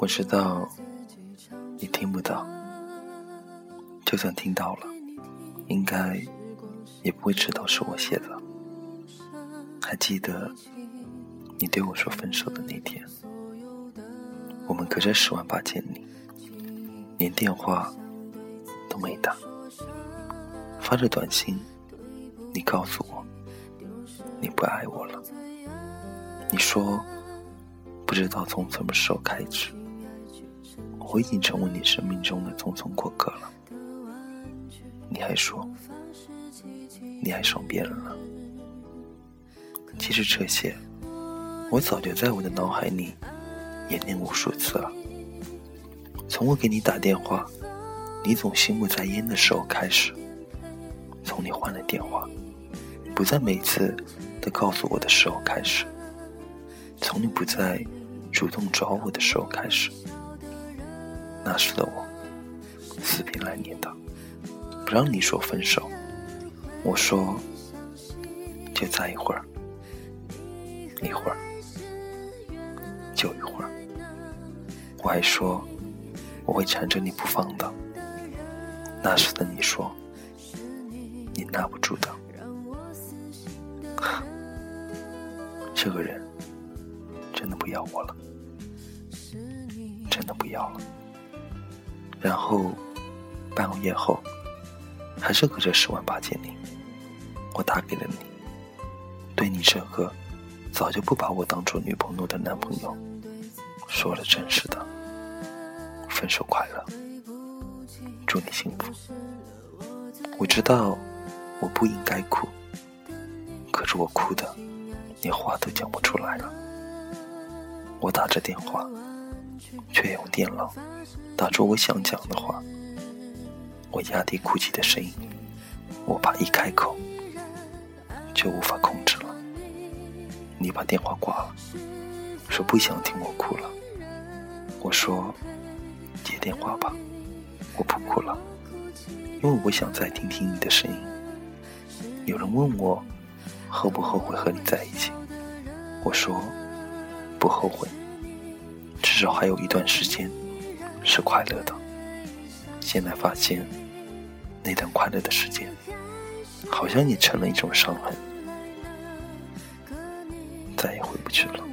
我知道你听不到，就算听到了，应该也不会知道是我写的。还记得你对我说分手的那天，我们隔着十万八千里，连电话都没打，发着短信，你告诉我你不爱我了。你说不知道从什么时候开始，我已经成为你生命中的匆匆过客了。你还说你爱上别人了。其实这些，我早就在我的脑海里演练无数次了。从我给你打电话，你总心不在焉的时候开始；从你换了电话，不再每次都告诉我的时候开始；从你不再主动找我的时候开始。那时的我，死皮赖脸的，不让你说分手。我说，就在一会儿。一会儿，就一会儿。我还说我会缠着你不放的。那时的你说你拿不住的。这个人真的不要我了，真的不要了。然后半个月后，还是隔着十万八千里，我打给了你，对你这个。早就不把我当做女朋友的男朋友，说了真实的，分手快乐，祝你幸福。我知道我不应该哭，可是我哭的连话都讲不出来了。我打着电话，却用电脑打出我想讲的话。我压低哭泣的声音，我怕一开口就无法控制了。你把电话挂了，说不想听我哭了。我说接电话吧，我不哭了，因为我想再听听你的声音。有人问我后不后悔和你在一起，我说不后悔，至少还有一段时间是快乐的。现在发现那段快乐的时间，好像也成了一种伤痕。再也回不去了。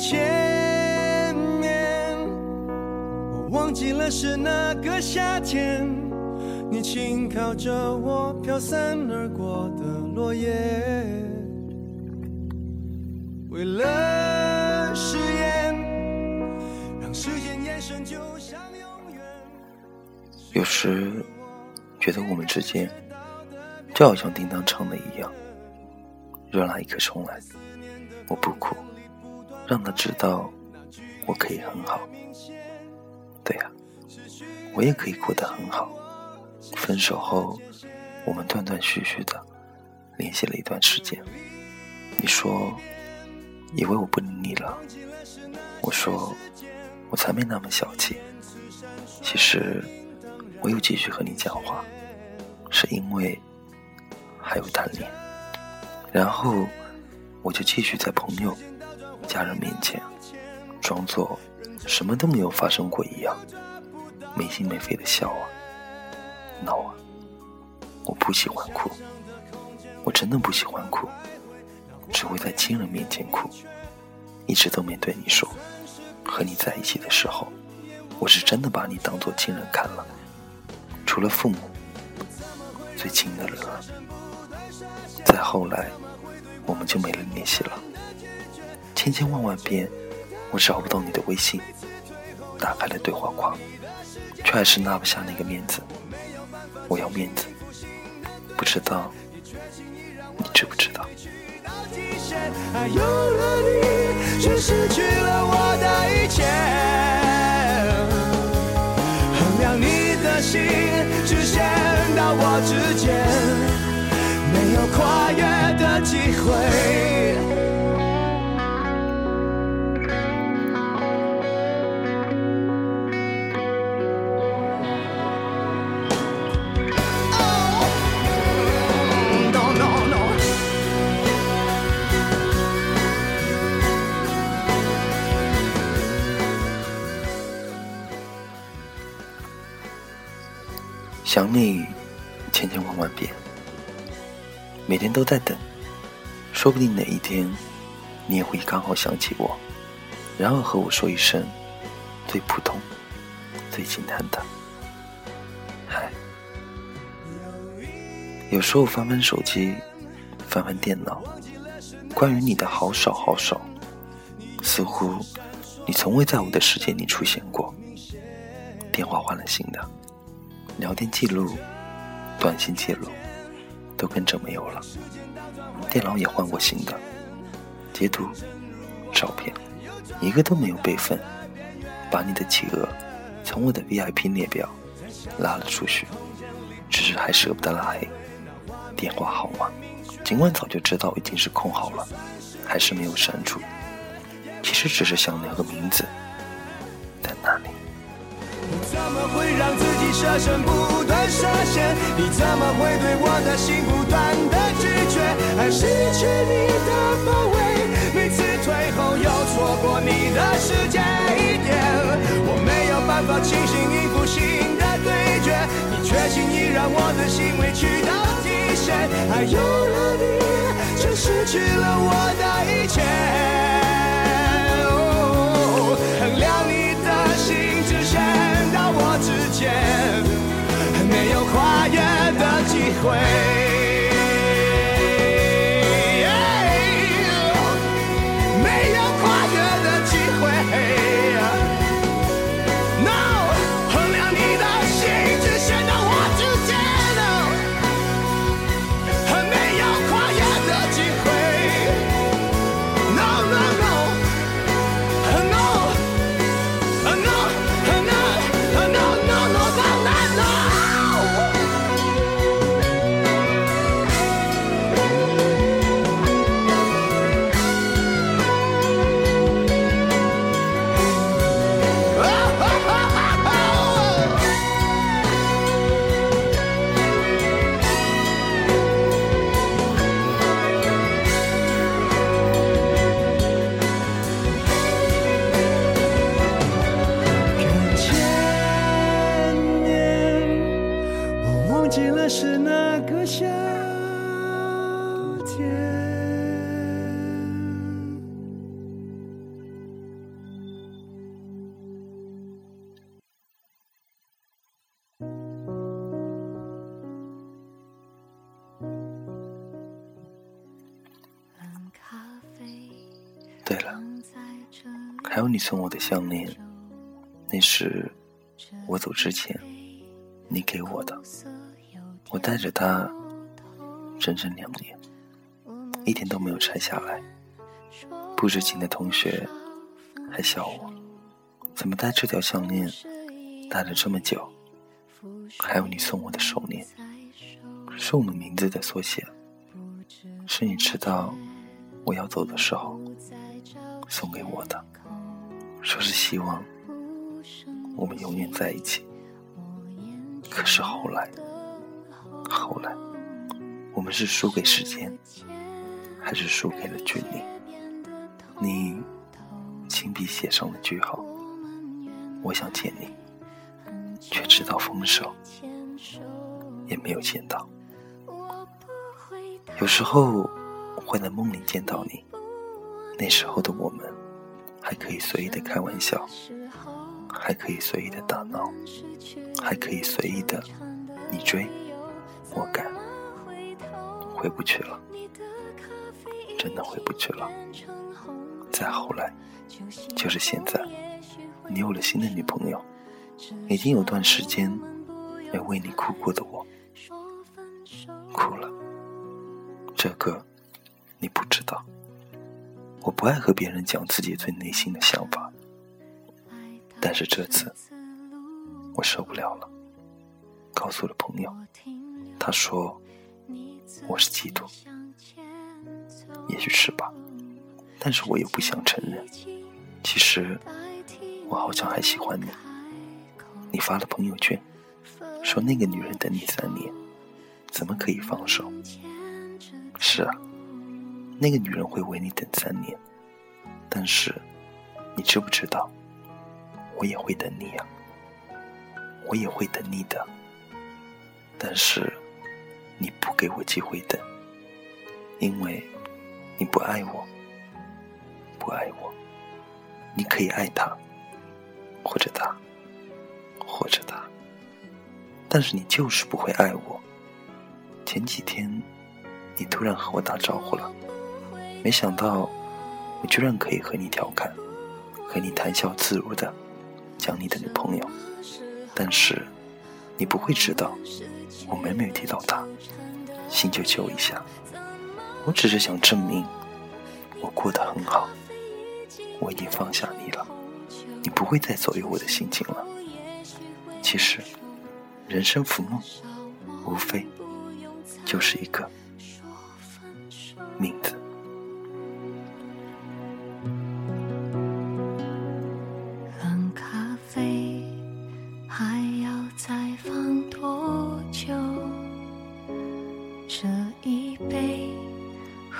前面，我忘记了是那个夏天，你轻靠着我飘散而过的落叶。为了誓言，让时间延伸，就像永远。有时觉得我们之间就好像叮当唱的一样，若那一刻重来，我不哭。让他知道我可以很好，对呀，我也可以过得很好。分手后，我们断断续续的联系了一段时间。你说以为我不理你了，我说我才没那么小气。其实我又继续和你讲话，是因为还有单恋。然后我就继续在朋友。家人面前，装作什么都没有发生过一样，没心没肺的笑啊、闹啊。我不喜欢哭，我真的不喜欢哭，只会在亲人面前哭。一直都没对你说，和你在一起的时候，我是真的把你当做亲人看了，除了父母，最亲的人了。再后来，我们就没了联系了。千千万万遍，我找不到你的微信，打开了对话框，却还是拉不下那个面子。我要面子，不知道你知不知道？却失去了我的一切。衡量你的心，只限到我之间，没有跨越的机会。想你千千万万遍，每天都在等，说不定哪一天你也会刚好想起我，然后和我说一声最普通、最简单的嗨。有时候翻翻手机，翻翻电脑，关于你的好少好少，似乎你从未在我的世界里出现过。电话换了新的。聊天记录、短信记录都跟着没有了，电脑也换过新的，截图、照片一个都没有备份，把你的企鹅从我的 VIP 列表拉了出去，只是还舍不得拉黑。电话号码尽管早就知道已经是空号了，还是没有删除，其实只是想留个名字让自己设身不断设限？你怎么会对我的心不断的拒绝？爱失去你的包围，每次退后又错过你的世界一点，我没有办法清醒应付新的对决，你却轻易让我的心委屈到极限。爱有了你，却失去了我的一切。的对了，还有你送我的项链，那是我走之前你给我的，我带着它整整两年，一天都没有拆下来。不知情的同学还笑我，怎么戴这条项链戴了这么久？还有你送我的手链，是我们名字的缩写，是你知道我要走的时候。送给我的，说是希望我们永远在一起。可是后来，后来，我们是输给时间，还是输给了距离？你亲笔写上了句号，我想见你，却直到分手也没有见到。有时候会在梦里见到你，那时候的我们还可以随意的开玩笑，还可以随意的打闹，还可以随意的你追我赶，回不去了，真的回不去了。再后来，就是现在，你有了新的女朋友，已经有段时间没为你哭过的我，哭了。这个你不知道。我不爱和别人讲自己最内心的想法，但是这次我受不了了，告诉了朋友。他说我是嫉妒，也许是吧。但是我又不想承认，其实我好像还喜欢你。你发了朋友圈，说那个女人等你三年，怎么可以放手？是啊，那个女人会为你等三年，但是你知不知道，我也会等你呀，我也会等你的。但是你不给我机会等，因为你不爱我。不爱我，你可以爱他，或者他，或者他，但是你就是不会爱我。前几天，你突然和我打招呼了，没想到我居然可以和你调侃，和你谈笑自如的讲你的女朋友，但是你不会知道，我每每提到她，心就揪一下。我只是想证明，我过得很好。我已经放下你了，你不会再左右我的心情了。其实，人生浮梦，无非就是一个名字。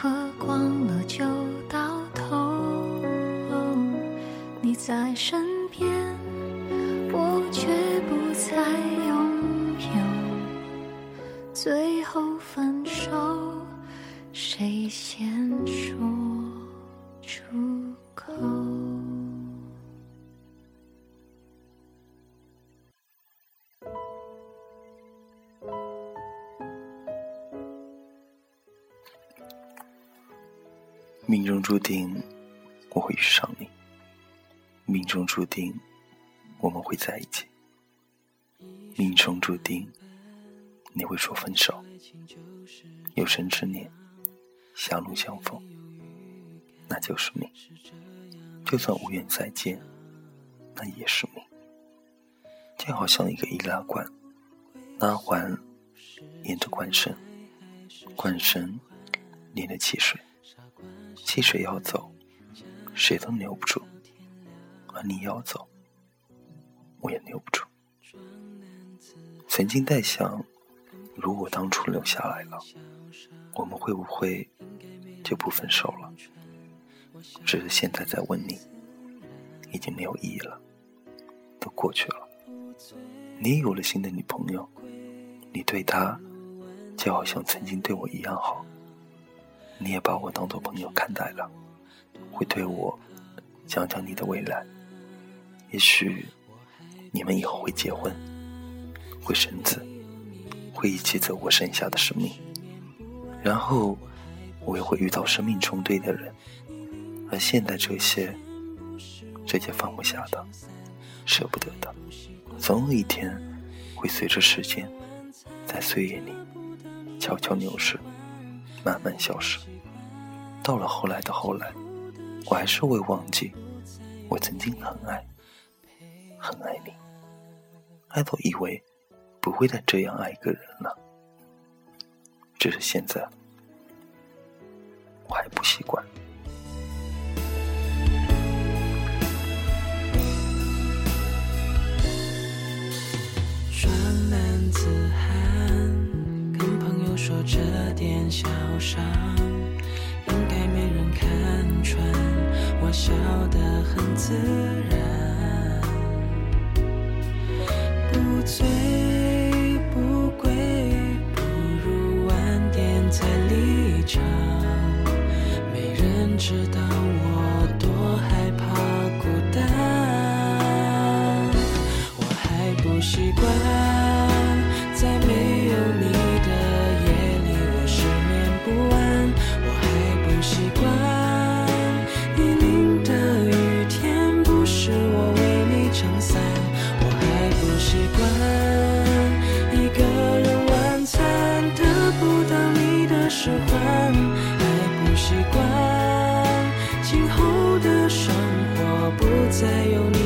喝光了就到头。你在身边，中注定，我会遇上你。命中注定，我们会在一起。命中注定，你会说分手。有生之年，狭路相逢，那就是命。就算无缘再见，那也是命。就好像一个易拉罐，拉环连着罐身，罐身连着汽水，汽水要走，谁都留不住。而你要走，我也留不住。曾经在想，如果当初留下来了，我们会不会就不分手了？只是现在在问你，已经没有意义了，都过去了。你有了新的女朋友，你对她就好像曾经对我一样好，你也把我当做朋友看待了，会对我讲讲你的未来。也许你们以后会结婚，会生子，会一起走过剩下的生命。然后我也会遇到生命中对的人，而现在这些，这些放不下的、舍不得的，总有一天会随着时间，在岁月里悄悄流逝，慢慢消失。到了后来的后来，我还是会忘记我曾经很爱。很爱你，爱到以为不会再这样爱一个人了。只是现在我还不习惯。装男子汉，跟朋友说这点小伤，应该没人看穿，我笑得很自然。还不习惯。今后的生活不再有你